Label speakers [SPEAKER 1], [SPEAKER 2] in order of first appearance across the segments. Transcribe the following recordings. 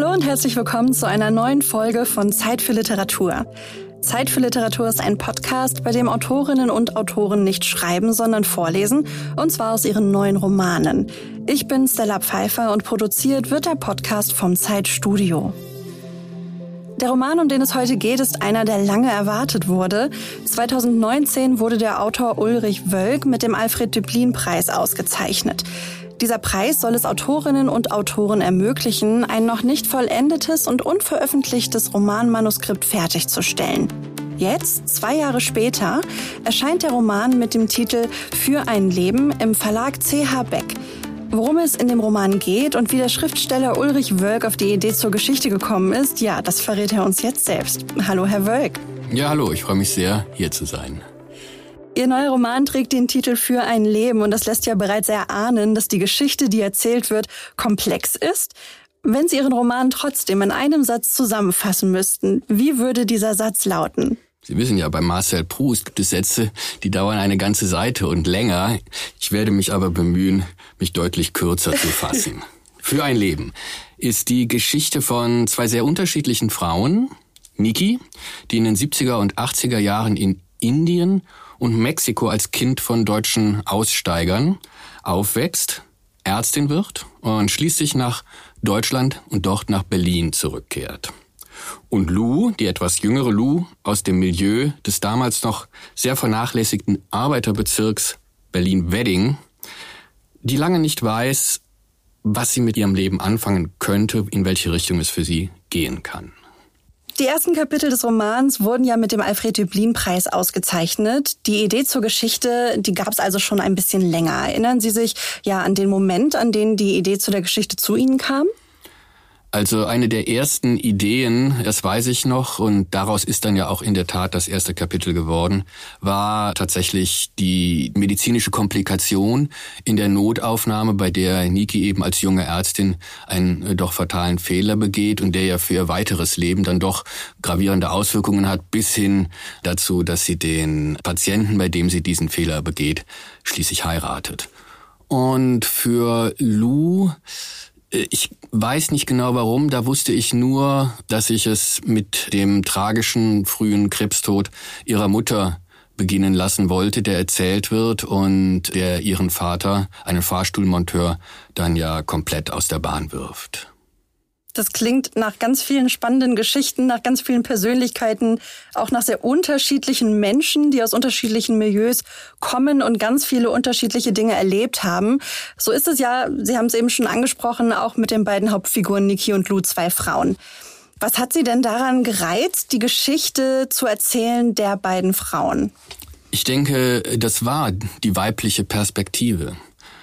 [SPEAKER 1] Hallo und herzlich willkommen zu einer neuen Folge von Zeit für Literatur. Zeit für Literatur ist ein Podcast, bei dem Autorinnen und Autoren nicht schreiben, sondern vorlesen, und zwar aus ihren neuen Romanen. Ich bin Stella Pfeiffer und produziert wird der Podcast vom Zeitstudio. Der Roman, um den es heute geht, ist einer, der lange erwartet wurde. 2019 wurde der Autor Ulrich Wölk mit dem Alfred Döblin-Preis ausgezeichnet. Dieser Preis soll es Autorinnen und Autoren ermöglichen, ein noch nicht vollendetes und unveröffentlichtes Romanmanuskript fertigzustellen. Jetzt, zwei Jahre später, erscheint der Roman mit dem Titel Für ein Leben im Verlag CH Beck. Worum es in dem Roman geht und wie der Schriftsteller Ulrich Wölk auf die Idee zur Geschichte gekommen ist, ja, das verrät er uns jetzt selbst. Hallo, Herr Wölk.
[SPEAKER 2] Ja, hallo, ich freue mich sehr, hier zu sein.
[SPEAKER 1] Ihr neuer Roman trägt den Titel Für ein Leben und das lässt ja bereits erahnen, dass die Geschichte, die erzählt wird, komplex ist. Wenn Sie Ihren Roman trotzdem in einem Satz zusammenfassen müssten, wie würde dieser Satz lauten?
[SPEAKER 2] Sie wissen ja, bei Marcel Proust gibt es Sätze, die dauern eine ganze Seite und länger. Ich werde mich aber bemühen, mich deutlich kürzer zu fassen. Für ein Leben ist die Geschichte von zwei sehr unterschiedlichen Frauen. Niki, die in den 70er und 80er Jahren in Indien und Mexiko als Kind von deutschen Aussteigern aufwächst, Ärztin wird und schließlich nach Deutschland und dort nach Berlin zurückkehrt. Und Lou, die etwas jüngere Lou aus dem Milieu des damals noch sehr vernachlässigten Arbeiterbezirks Berlin-Wedding, die lange nicht weiß, was sie mit ihrem Leben anfangen könnte, in welche Richtung es für sie gehen kann.
[SPEAKER 1] Die ersten Kapitel des Romans wurden ja mit dem Alfred Döblin-Preis ausgezeichnet. Die Idee zur Geschichte, die gab es also schon ein bisschen länger. Erinnern Sie sich ja an den Moment, an den die Idee zu der Geschichte zu Ihnen kam?
[SPEAKER 2] Also eine der ersten Ideen, das weiß ich noch, und daraus ist dann ja auch in der Tat das erste Kapitel geworden, war tatsächlich die medizinische Komplikation in der Notaufnahme, bei der Niki eben als junge Ärztin einen äh, doch fatalen Fehler begeht und der ja für ihr weiteres Leben dann doch gravierende Auswirkungen hat, bis hin dazu, dass sie den Patienten, bei dem sie diesen Fehler begeht, schließlich heiratet. Und für Lou ich weiß nicht genau warum, da wusste ich nur, dass ich es mit dem tragischen frühen Krebstod ihrer Mutter beginnen lassen wollte, der erzählt wird und der ihren Vater, einen Fahrstuhlmonteur, dann ja komplett aus der Bahn wirft.
[SPEAKER 1] Das klingt nach ganz vielen spannenden Geschichten, nach ganz vielen Persönlichkeiten, auch nach sehr unterschiedlichen Menschen, die aus unterschiedlichen Milieus kommen und ganz viele unterschiedliche Dinge erlebt haben. So ist es ja, Sie haben es eben schon angesprochen, auch mit den beiden Hauptfiguren Niki und Lou, zwei Frauen. Was hat Sie denn daran gereizt, die Geschichte zu erzählen der beiden Frauen?
[SPEAKER 2] Ich denke, das war die weibliche Perspektive.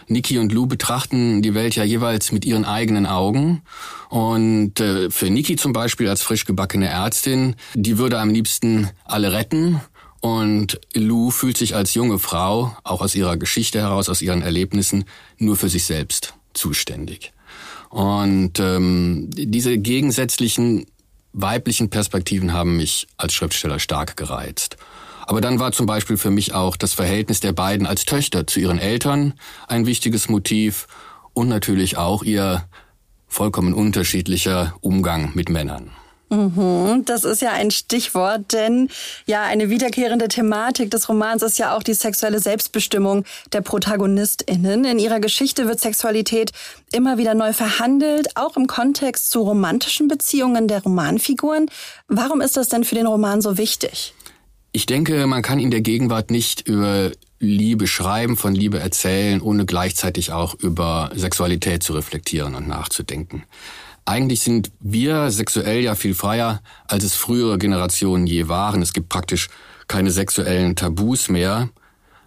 [SPEAKER 2] Niki und Lou betrachten die Welt ja jeweils mit ihren eigenen Augen. Und äh, für Niki zum Beispiel als frisch gebackene Ärztin, die würde am liebsten alle retten. Und Lou fühlt sich als junge Frau, auch aus ihrer Geschichte heraus, aus ihren Erlebnissen, nur für sich selbst zuständig. Und ähm, diese gegensätzlichen weiblichen Perspektiven haben mich als Schriftsteller stark gereizt. Aber dann war zum Beispiel für mich auch das Verhältnis der beiden als Töchter zu ihren Eltern ein wichtiges Motiv und natürlich auch ihr vollkommen unterschiedlicher Umgang mit Männern.
[SPEAKER 1] Mhm, das ist ja ein Stichwort, denn ja, eine wiederkehrende Thematik des Romans ist ja auch die sexuelle Selbstbestimmung der ProtagonistInnen. In ihrer Geschichte wird Sexualität immer wieder neu verhandelt, auch im Kontext zu romantischen Beziehungen der Romanfiguren. Warum ist das denn für den Roman so wichtig?
[SPEAKER 2] Ich denke, man kann in der Gegenwart nicht über Liebe schreiben, von Liebe erzählen, ohne gleichzeitig auch über Sexualität zu reflektieren und nachzudenken. Eigentlich sind wir sexuell ja viel freier, als es frühere Generationen je waren. Es gibt praktisch keine sexuellen Tabus mehr.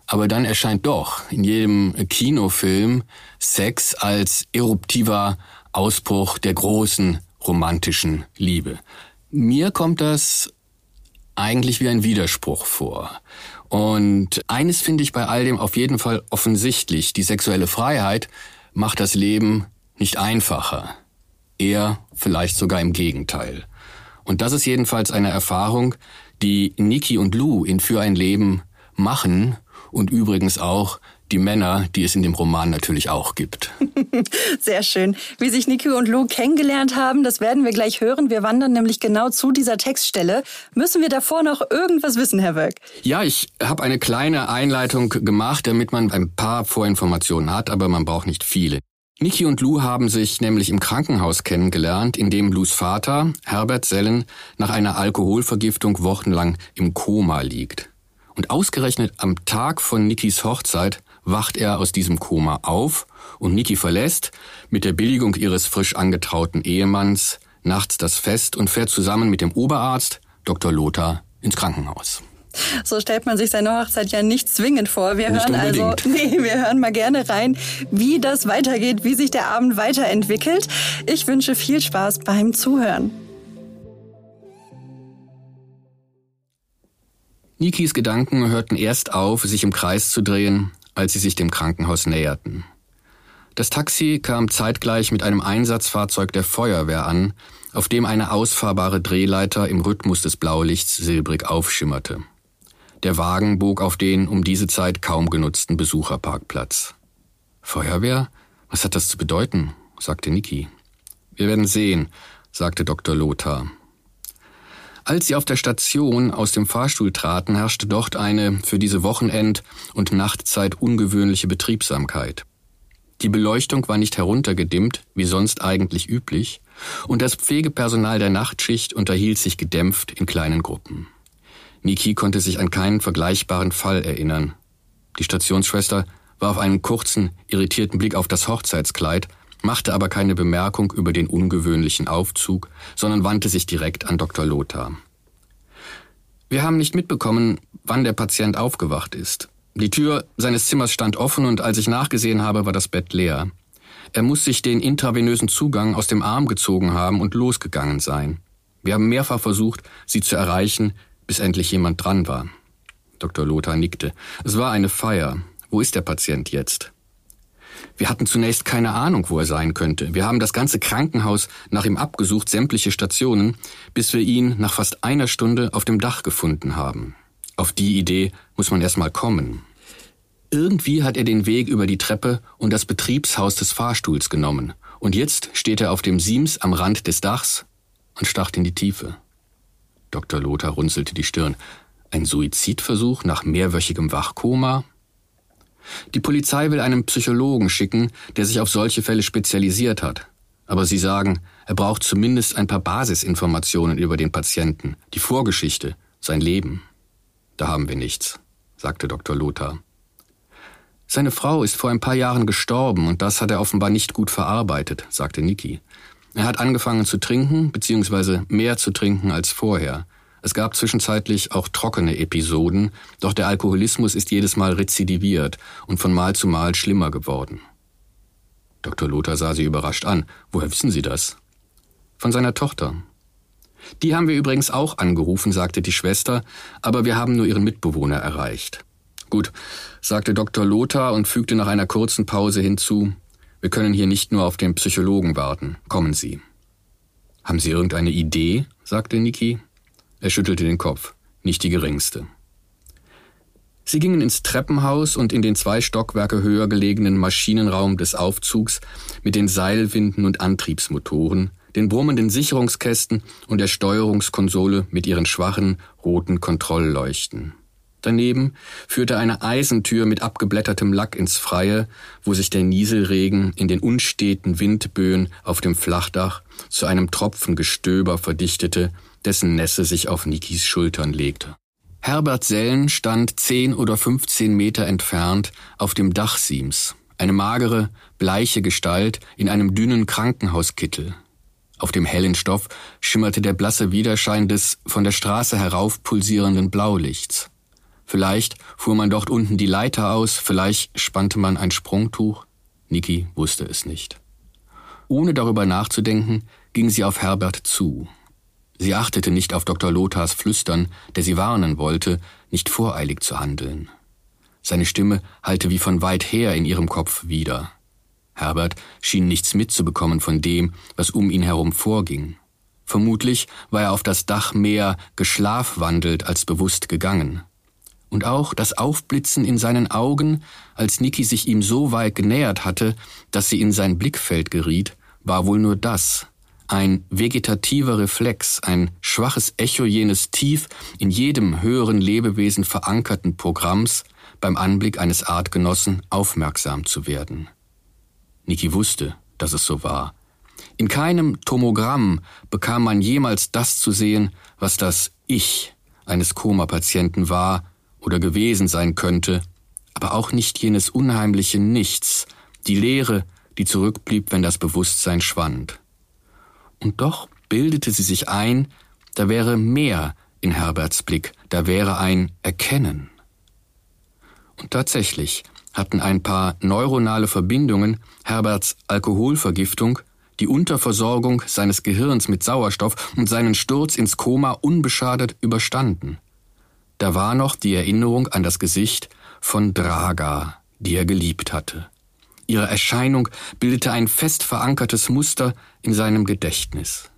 [SPEAKER 2] Aber dann erscheint doch in jedem Kinofilm Sex als eruptiver Ausbruch der großen romantischen Liebe. Mir kommt das eigentlich wie ein Widerspruch vor. Und eines finde ich bei all dem auf jeden Fall offensichtlich. Die sexuelle Freiheit macht das Leben nicht einfacher. Eher vielleicht sogar im Gegenteil. Und das ist jedenfalls eine Erfahrung, die Niki und Lou in Für ein Leben machen und übrigens auch die Männer, die es in dem Roman natürlich auch gibt.
[SPEAKER 1] Sehr schön. Wie sich Niki und Lou kennengelernt haben, das werden wir gleich hören. Wir wandern nämlich genau zu dieser Textstelle. Müssen wir davor noch irgendwas wissen, Herr Wölk?
[SPEAKER 2] Ja, ich habe eine kleine Einleitung gemacht, damit man ein paar Vorinformationen hat, aber man braucht nicht viele. Niki und Lou haben sich nämlich im Krankenhaus kennengelernt, in dem Lous Vater, Herbert Sellen, nach einer Alkoholvergiftung wochenlang im Koma liegt. Und ausgerechnet am Tag von Nikis Hochzeit wacht er aus diesem Koma auf und Niki verlässt, mit der Billigung ihres frisch angetrauten Ehemanns, nachts das Fest und fährt zusammen mit dem Oberarzt, Dr. Lothar, ins Krankenhaus.
[SPEAKER 1] So stellt man sich seine Hochzeit ja nicht zwingend vor. Wir nicht hören also, unbedingt. also, nee, wir hören mal gerne rein, wie das weitergeht, wie sich der Abend weiterentwickelt. Ich wünsche viel Spaß beim Zuhören.
[SPEAKER 2] Nikis Gedanken hörten erst auf, sich im Kreis zu drehen, als sie sich dem Krankenhaus näherten. Das Taxi kam zeitgleich mit einem Einsatzfahrzeug der Feuerwehr an, auf dem eine ausfahrbare Drehleiter im Rhythmus des Blaulichts silbrig aufschimmerte. Der Wagen bog auf den um diese Zeit kaum genutzten Besucherparkplatz. Feuerwehr? Was hat das zu bedeuten? sagte Niki. Wir werden sehen, sagte Dr. Lothar. Als sie auf der Station aus dem Fahrstuhl traten, herrschte dort eine für diese Wochenend- und Nachtzeit ungewöhnliche Betriebsamkeit. Die Beleuchtung war nicht heruntergedimmt, wie sonst eigentlich üblich, und das Pflegepersonal der Nachtschicht unterhielt sich gedämpft in kleinen Gruppen. Niki konnte sich an keinen vergleichbaren Fall erinnern. Die Stationsschwester warf einen kurzen, irritierten Blick auf das Hochzeitskleid, machte aber keine Bemerkung über den ungewöhnlichen Aufzug, sondern wandte sich direkt an Dr. Lothar. Wir haben nicht mitbekommen, wann der Patient aufgewacht ist. Die Tür seines Zimmers stand offen und als ich nachgesehen habe, war das Bett leer. Er muss sich den intravenösen Zugang aus dem Arm gezogen haben und losgegangen sein. Wir haben mehrfach versucht, sie zu erreichen, bis endlich jemand dran war. Dr. Lothar nickte. Es war eine Feier. Wo ist der Patient jetzt? Wir hatten zunächst keine Ahnung, wo er sein könnte. Wir haben das ganze Krankenhaus nach ihm abgesucht, sämtliche Stationen, bis wir ihn nach fast einer Stunde auf dem Dach gefunden haben. Auf die Idee muss man erst mal kommen. Irgendwie hat er den Weg über die Treppe und das Betriebshaus des Fahrstuhls genommen. Und jetzt steht er auf dem Sims am Rand des Dachs und starrt in die Tiefe. Dr. Lothar runzelte die Stirn. Ein Suizidversuch nach mehrwöchigem Wachkoma? Die Polizei will einen Psychologen schicken, der sich auf solche Fälle spezialisiert hat. Aber sie sagen, er braucht zumindest ein paar Basisinformationen über den Patienten, die Vorgeschichte, sein Leben. Da haben wir nichts, sagte Dr. Lothar. Seine Frau ist vor ein paar Jahren gestorben und das hat er offenbar nicht gut verarbeitet, sagte Niki. Er hat angefangen zu trinken, beziehungsweise mehr zu trinken als vorher. Es gab zwischenzeitlich auch trockene Episoden, doch der Alkoholismus ist jedes Mal rezidiviert und von Mal zu Mal schlimmer geworden. Dr. Lothar sah sie überrascht an. Woher wissen Sie das? Von seiner Tochter. Die haben wir übrigens auch angerufen, sagte die Schwester, aber wir haben nur ihren Mitbewohner erreicht. Gut, sagte Dr. Lothar und fügte nach einer kurzen Pause hinzu, wir können hier nicht nur auf den Psychologen warten. Kommen Sie. Haben Sie irgendeine Idee? sagte Niki. Er schüttelte den Kopf. Nicht die geringste. Sie gingen ins Treppenhaus und in den zwei Stockwerke höher gelegenen Maschinenraum des Aufzugs mit den Seilwinden und Antriebsmotoren, den brummenden Sicherungskästen und der Steuerungskonsole mit ihren schwachen roten Kontrollleuchten. Daneben führte eine Eisentür mit abgeblättertem Lack ins Freie, wo sich der Nieselregen in den unsteten Windböen auf dem Flachdach zu einem Tropfengestöber verdichtete, dessen Nässe sich auf Nikis Schultern legte. Herbert Sellen stand zehn oder fünfzehn Meter entfernt auf dem Dachsims, eine magere, bleiche Gestalt in einem dünnen Krankenhauskittel. Auf dem hellen Stoff schimmerte der blasse Widerschein des von der Straße herauf pulsierenden Blaulichts. Vielleicht fuhr man dort unten die Leiter aus, vielleicht spannte man ein Sprungtuch. Niki wusste es nicht. Ohne darüber nachzudenken, ging sie auf Herbert zu. Sie achtete nicht auf Dr. Lothars Flüstern, der sie warnen wollte, nicht voreilig zu handeln. Seine Stimme hallte wie von weit her in ihrem Kopf wieder. Herbert schien nichts mitzubekommen von dem, was um ihn herum vorging. Vermutlich war er auf das Dach mehr geschlafwandelt als bewusst gegangen. Und auch das Aufblitzen in seinen Augen, als Niki sich ihm so weit genähert hatte, dass sie in sein Blickfeld geriet, war wohl nur das, ein vegetativer Reflex, ein schwaches Echo jenes tief in jedem höheren Lebewesen verankerten Programms, beim Anblick eines Artgenossen aufmerksam zu werden. Niki wusste, dass es so war. In keinem Tomogramm bekam man jemals das zu sehen, was das Ich eines Koma-Patienten war oder gewesen sein könnte, aber auch nicht jenes unheimliche Nichts, die Leere, die zurückblieb, wenn das Bewusstsein schwand. Und doch bildete sie sich ein, da wäre mehr in Herberts Blick, da wäre ein Erkennen. Und tatsächlich hatten ein paar neuronale Verbindungen Herberts Alkoholvergiftung, die Unterversorgung seines Gehirns mit Sauerstoff und seinen Sturz ins Koma unbeschadet überstanden. Da war noch die Erinnerung an das Gesicht von Draga, die er geliebt hatte. Ihre Erscheinung bildete ein fest verankertes Muster in seinem Gedächtnis.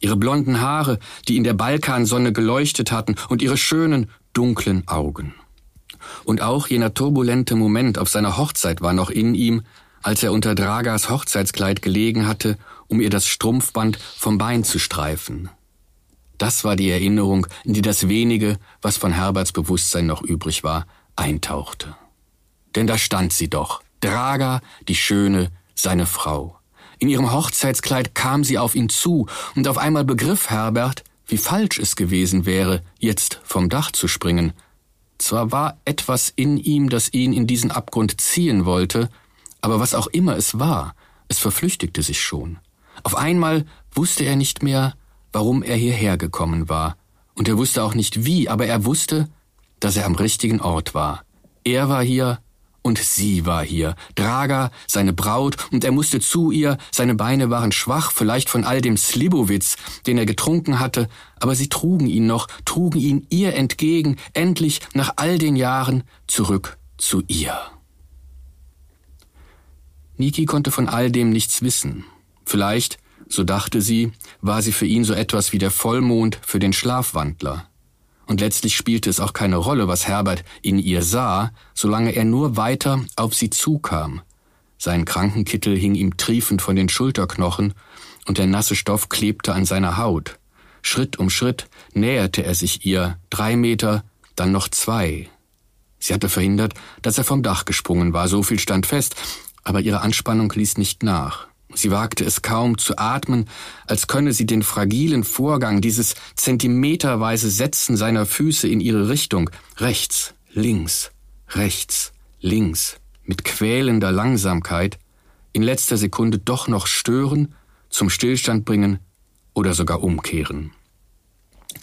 [SPEAKER 2] Ihre blonden Haare, die in der Balkansonne geleuchtet hatten, und ihre schönen, dunklen Augen. Und auch jener turbulente Moment auf seiner Hochzeit war noch in ihm, als er unter Dragas Hochzeitskleid gelegen hatte, um ihr das Strumpfband vom Bein zu streifen. Das war die Erinnerung, in die das wenige, was von Herberts Bewusstsein noch übrig war, eintauchte. Denn da stand sie doch, Draga, die Schöne, seine Frau. In ihrem Hochzeitskleid kam sie auf ihn zu, und auf einmal begriff Herbert, wie falsch es gewesen wäre, jetzt vom Dach zu springen. Zwar war etwas in ihm, das ihn in diesen Abgrund ziehen wollte, aber was auch immer es war, es verflüchtigte sich schon. Auf einmal wusste er nicht mehr, warum er hierher gekommen war, und er wusste auch nicht wie, aber er wusste, dass er am richtigen Ort war. Er war hier, und sie war hier, Draga, seine Braut, und er musste zu ihr, seine Beine waren schwach, vielleicht von all dem Slibowitz, den er getrunken hatte, aber sie trugen ihn noch, trugen ihn ihr entgegen, endlich nach all den Jahren zurück zu ihr. Niki konnte von all dem nichts wissen. Vielleicht, so dachte sie, war sie für ihn so etwas wie der Vollmond für den Schlafwandler und letztlich spielte es auch keine Rolle, was Herbert in ihr sah, solange er nur weiter auf sie zukam. Sein Krankenkittel hing ihm triefend von den Schulterknochen, und der nasse Stoff klebte an seiner Haut. Schritt um Schritt näherte er sich ihr, drei Meter, dann noch zwei. Sie hatte verhindert, dass er vom Dach gesprungen war, so viel stand fest, aber ihre Anspannung ließ nicht nach. Sie wagte es kaum zu atmen, als könne sie den fragilen Vorgang, dieses zentimeterweise Setzen seiner Füße in ihre Richtung, rechts, links, rechts, links, mit quälender Langsamkeit, in letzter Sekunde doch noch stören, zum Stillstand bringen oder sogar umkehren.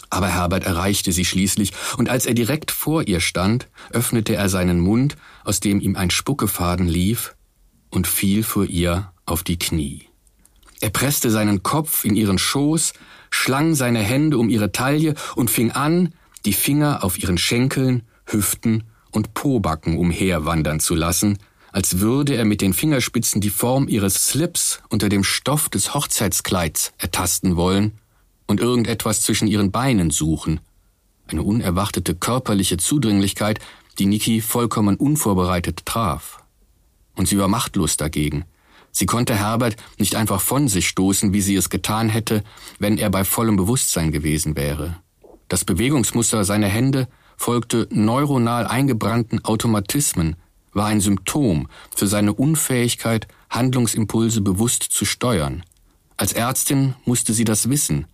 [SPEAKER 2] Aber Herbert erreichte sie schließlich, und als er direkt vor ihr stand, öffnete er seinen Mund, aus dem ihm ein Spuckefaden lief, und fiel vor ihr auf die Knie. Er presste seinen Kopf in ihren Schoß, schlang seine Hände um ihre Taille und fing an, die Finger auf ihren Schenkeln, Hüften und Pobacken umherwandern zu lassen, als würde er mit den Fingerspitzen die Form ihres Slips unter dem Stoff des Hochzeitskleids ertasten wollen und irgendetwas zwischen ihren Beinen suchen. Eine unerwartete körperliche Zudringlichkeit, die Niki vollkommen unvorbereitet traf. Und sie war machtlos dagegen. Sie konnte Herbert nicht einfach von sich stoßen, wie sie es getan hätte, wenn er bei vollem Bewusstsein gewesen wäre. Das Bewegungsmuster seiner Hände folgte neuronal eingebrannten Automatismen, war ein Symptom für seine Unfähigkeit, Handlungsimpulse bewusst zu steuern. Als Ärztin musste sie das wissen,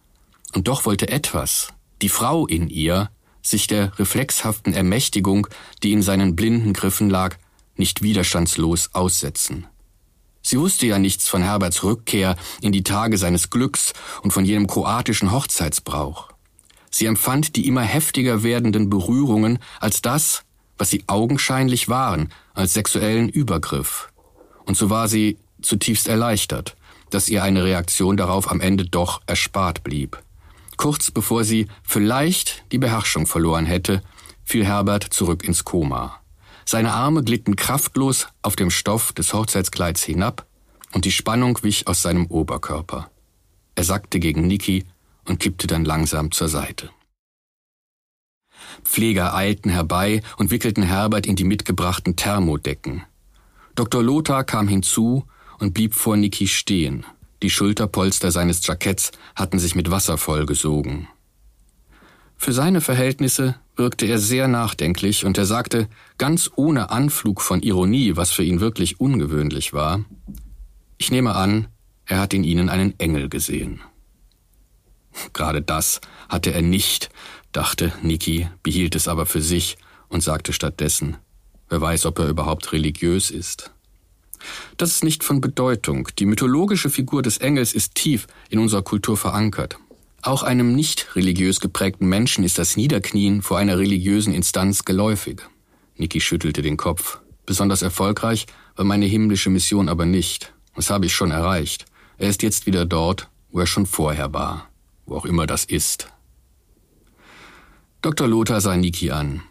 [SPEAKER 2] und doch wollte etwas, die Frau in ihr, sich der reflexhaften Ermächtigung, die in seinen blinden Griffen lag, nicht widerstandslos aussetzen. Sie wusste ja nichts von Herberts Rückkehr in die Tage seines Glücks und von jenem kroatischen Hochzeitsbrauch. Sie empfand die immer heftiger werdenden Berührungen als das, was sie augenscheinlich waren, als sexuellen Übergriff. Und so war sie zutiefst erleichtert, dass ihr eine Reaktion darauf am Ende doch erspart blieb. Kurz bevor sie vielleicht die Beherrschung verloren hätte, fiel Herbert zurück ins Koma. Seine Arme glitten kraftlos auf dem Stoff des Hochzeitskleids hinab und die Spannung wich aus seinem Oberkörper. Er sackte gegen Niki und kippte dann langsam zur Seite. Pfleger eilten herbei und wickelten Herbert in die mitgebrachten Thermodecken. Dr. Lothar kam hinzu und blieb vor Niki stehen. Die Schulterpolster seines Jacketts hatten sich mit Wasser vollgesogen. Für seine Verhältnisse wirkte er sehr nachdenklich und er sagte, ganz ohne Anflug von Ironie, was für ihn wirklich ungewöhnlich war, ich nehme an, er hat in ihnen einen Engel gesehen. Gerade das hatte er nicht, dachte Niki, behielt es aber für sich und sagte stattdessen, wer weiß, ob er überhaupt religiös ist. Das ist nicht von Bedeutung. Die mythologische Figur des Engels ist tief in unserer Kultur verankert. Auch einem nicht religiös geprägten Menschen ist das Niederknien vor einer religiösen Instanz geläufig. Niki schüttelte den Kopf. Besonders erfolgreich war meine himmlische Mission aber nicht. Das habe ich schon erreicht. Er ist jetzt wieder dort, wo er schon vorher war. Wo auch immer das ist. Dr. Lothar sah Niki an.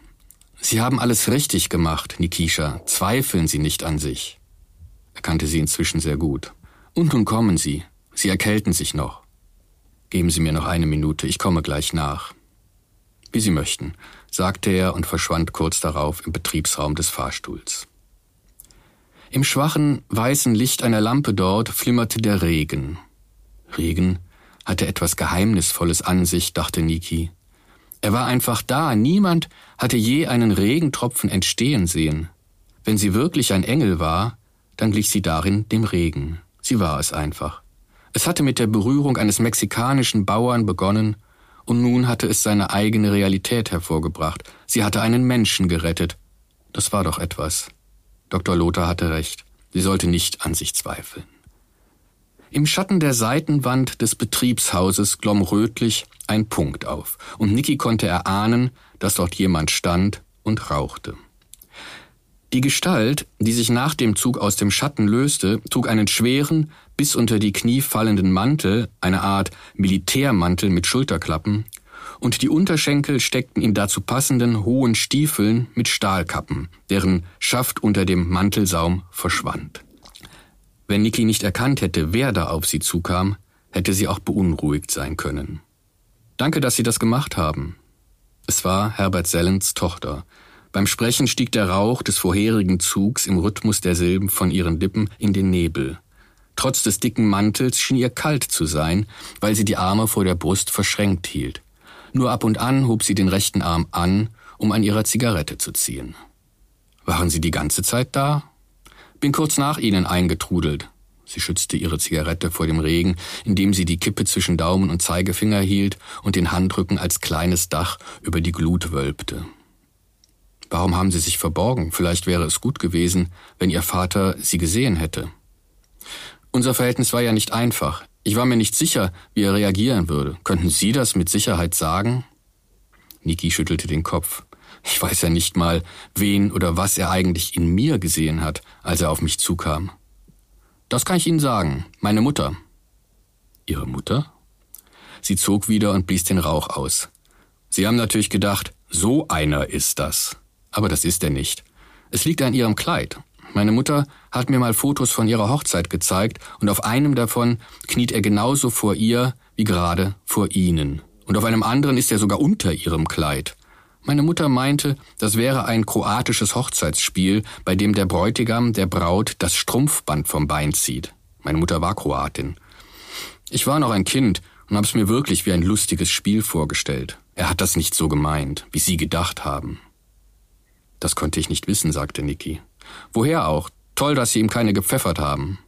[SPEAKER 2] Sie haben alles richtig gemacht, Nikisha. Zweifeln Sie nicht an sich. Er kannte sie inzwischen sehr gut. Und nun kommen Sie. Sie erkälten sich noch. Geben Sie mir noch eine Minute, ich komme gleich nach. Wie Sie möchten, sagte er und verschwand kurz darauf im Betriebsraum des Fahrstuhls. Im schwachen, weißen Licht einer Lampe dort flimmerte der Regen. Regen hatte etwas Geheimnisvolles an sich, dachte Niki. Er war einfach da, niemand hatte je einen Regentropfen entstehen sehen. Wenn sie wirklich ein Engel war, dann glich sie darin dem Regen. Sie war es einfach. Es hatte mit der Berührung eines mexikanischen Bauern begonnen, und nun hatte es seine eigene Realität hervorgebracht. Sie hatte einen Menschen gerettet. Das war doch etwas. Dr. Lothar hatte recht. Sie sollte nicht an sich zweifeln. Im Schatten der Seitenwand des Betriebshauses glomm rötlich ein Punkt auf, und Niki konnte erahnen, dass dort jemand stand und rauchte. Die Gestalt, die sich nach dem Zug aus dem Schatten löste, trug einen schweren, bis unter die Knie fallenden Mantel, eine Art Militärmantel mit Schulterklappen, und die Unterschenkel steckten in dazu passenden hohen Stiefeln mit Stahlkappen, deren Schaft unter dem Mantelsaum verschwand. Wenn Niki nicht erkannt hätte, wer da auf sie zukam, hätte sie auch beunruhigt sein können. Danke, dass Sie das gemacht haben. Es war Herbert Sellens Tochter, beim Sprechen stieg der Rauch des vorherigen Zugs im Rhythmus der Silben von ihren Lippen in den Nebel. Trotz des dicken Mantels schien ihr kalt zu sein, weil sie die Arme vor der Brust verschränkt hielt. Nur ab und an hob sie den rechten Arm an, um an ihrer Zigarette zu ziehen. Waren Sie die ganze Zeit da? Bin kurz nach Ihnen eingetrudelt. Sie schützte ihre Zigarette vor dem Regen, indem sie die Kippe zwischen Daumen und Zeigefinger hielt und den Handrücken als kleines Dach über die Glut wölbte. Warum haben Sie sich verborgen? Vielleicht wäre es gut gewesen, wenn Ihr Vater Sie gesehen hätte. Unser Verhältnis war ja nicht einfach. Ich war mir nicht sicher, wie er reagieren würde. Könnten Sie das mit Sicherheit sagen? Niki schüttelte den Kopf. Ich weiß ja nicht mal, wen oder was er eigentlich in mir gesehen hat, als er auf mich zukam. Das kann ich Ihnen sagen. Meine Mutter. Ihre Mutter? Sie zog wieder und blies den Rauch aus. Sie haben natürlich gedacht, so einer ist das. Aber das ist er nicht. Es liegt an ihrem Kleid. Meine Mutter hat mir mal Fotos von ihrer Hochzeit gezeigt und auf einem davon kniet er genauso vor ihr wie gerade vor ihnen. Und auf einem anderen ist er sogar unter ihrem Kleid. Meine Mutter meinte, das wäre ein kroatisches Hochzeitsspiel, bei dem der Bräutigam der Braut das Strumpfband vom Bein zieht. Meine Mutter war Kroatin. Ich war noch ein Kind und hab's mir wirklich wie ein lustiges Spiel vorgestellt. Er hat das nicht so gemeint, wie Sie gedacht haben. Das konnte ich nicht wissen, sagte Niki. Woher auch? Toll, dass Sie ihm keine gepfeffert haben.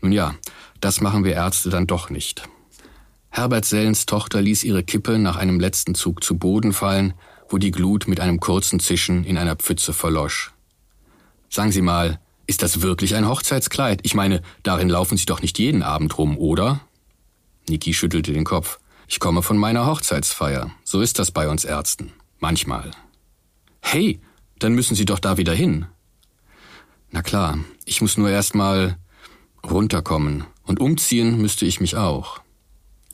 [SPEAKER 2] Nun ja, das machen wir Ärzte dann doch nicht. Herbert Sellens Tochter ließ ihre Kippe nach einem letzten Zug zu Boden fallen, wo die Glut mit einem kurzen Zischen in einer Pfütze verlosch. Sagen Sie mal, ist das wirklich ein Hochzeitskleid? Ich meine, darin laufen Sie doch nicht jeden Abend rum, oder? Niki schüttelte den Kopf. Ich komme von meiner Hochzeitsfeier. So ist das bei uns Ärzten. Manchmal. Hey, dann müssen Sie doch da wieder hin. Na klar, ich muss nur erst mal runterkommen und umziehen müsste ich mich auch.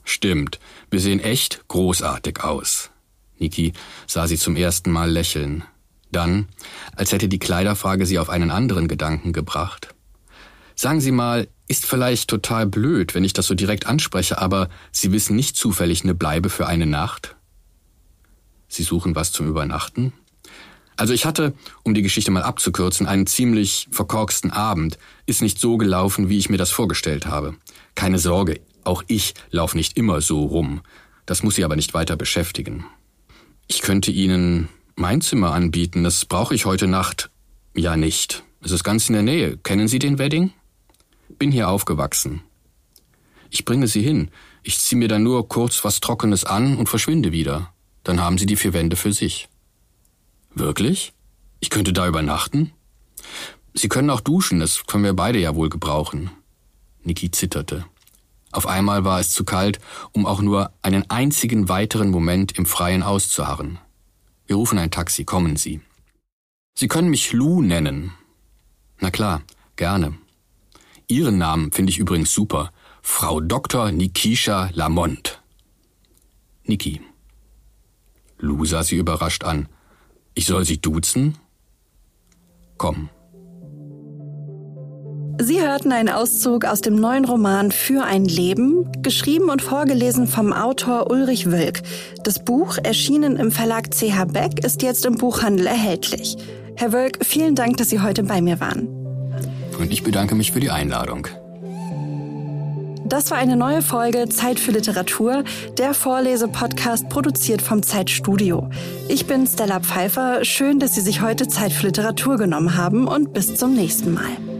[SPEAKER 2] Stimmt, wir sehen echt großartig aus. Niki sah sie zum ersten Mal lächeln. Dann, als hätte die Kleiderfrage sie auf einen anderen Gedanken gebracht. Sagen Sie mal, ist vielleicht total blöd, wenn ich das so direkt anspreche, aber Sie wissen nicht zufällig eine Bleibe für eine Nacht? Sie suchen was zum Übernachten? Also ich hatte, um die Geschichte mal abzukürzen, einen ziemlich verkorksten Abend. Ist nicht so gelaufen, wie ich mir das vorgestellt habe. Keine Sorge, auch ich laufe nicht immer so rum. Das muss Sie aber nicht weiter beschäftigen. Ich könnte Ihnen mein Zimmer anbieten, das brauche ich heute Nacht. Ja nicht. Es ist ganz in der Nähe. Kennen Sie den Wedding? Bin hier aufgewachsen. Ich bringe Sie hin. Ich ziehe mir dann nur kurz was Trockenes an und verschwinde wieder. Dann haben Sie die vier Wände für sich. Wirklich? Ich könnte da übernachten? Sie können auch duschen, das können wir beide ja wohl gebrauchen. Niki zitterte. Auf einmal war es zu kalt, um auch nur einen einzigen weiteren Moment im Freien auszuharren. Wir rufen ein Taxi, kommen Sie. Sie können mich Lou nennen. Na klar, gerne. Ihren Namen finde ich übrigens super. Frau Dr. Nikisha Lamont. Niki. Lou sah sie überrascht an. Ich soll sie duzen? Komm.
[SPEAKER 1] Sie hörten einen Auszug aus dem neuen Roman Für ein Leben, geschrieben und vorgelesen vom Autor Ulrich Wölk. Das Buch, erschienen im Verlag CH Beck, ist jetzt im Buchhandel erhältlich. Herr Wölk, vielen Dank, dass Sie heute bei mir waren.
[SPEAKER 2] Und ich bedanke mich für die Einladung.
[SPEAKER 1] Das war eine neue Folge Zeit für Literatur, der Vorlese-Podcast produziert vom Zeitstudio. Ich bin Stella Pfeiffer. Schön, dass Sie sich heute Zeit für Literatur genommen haben und bis zum nächsten Mal.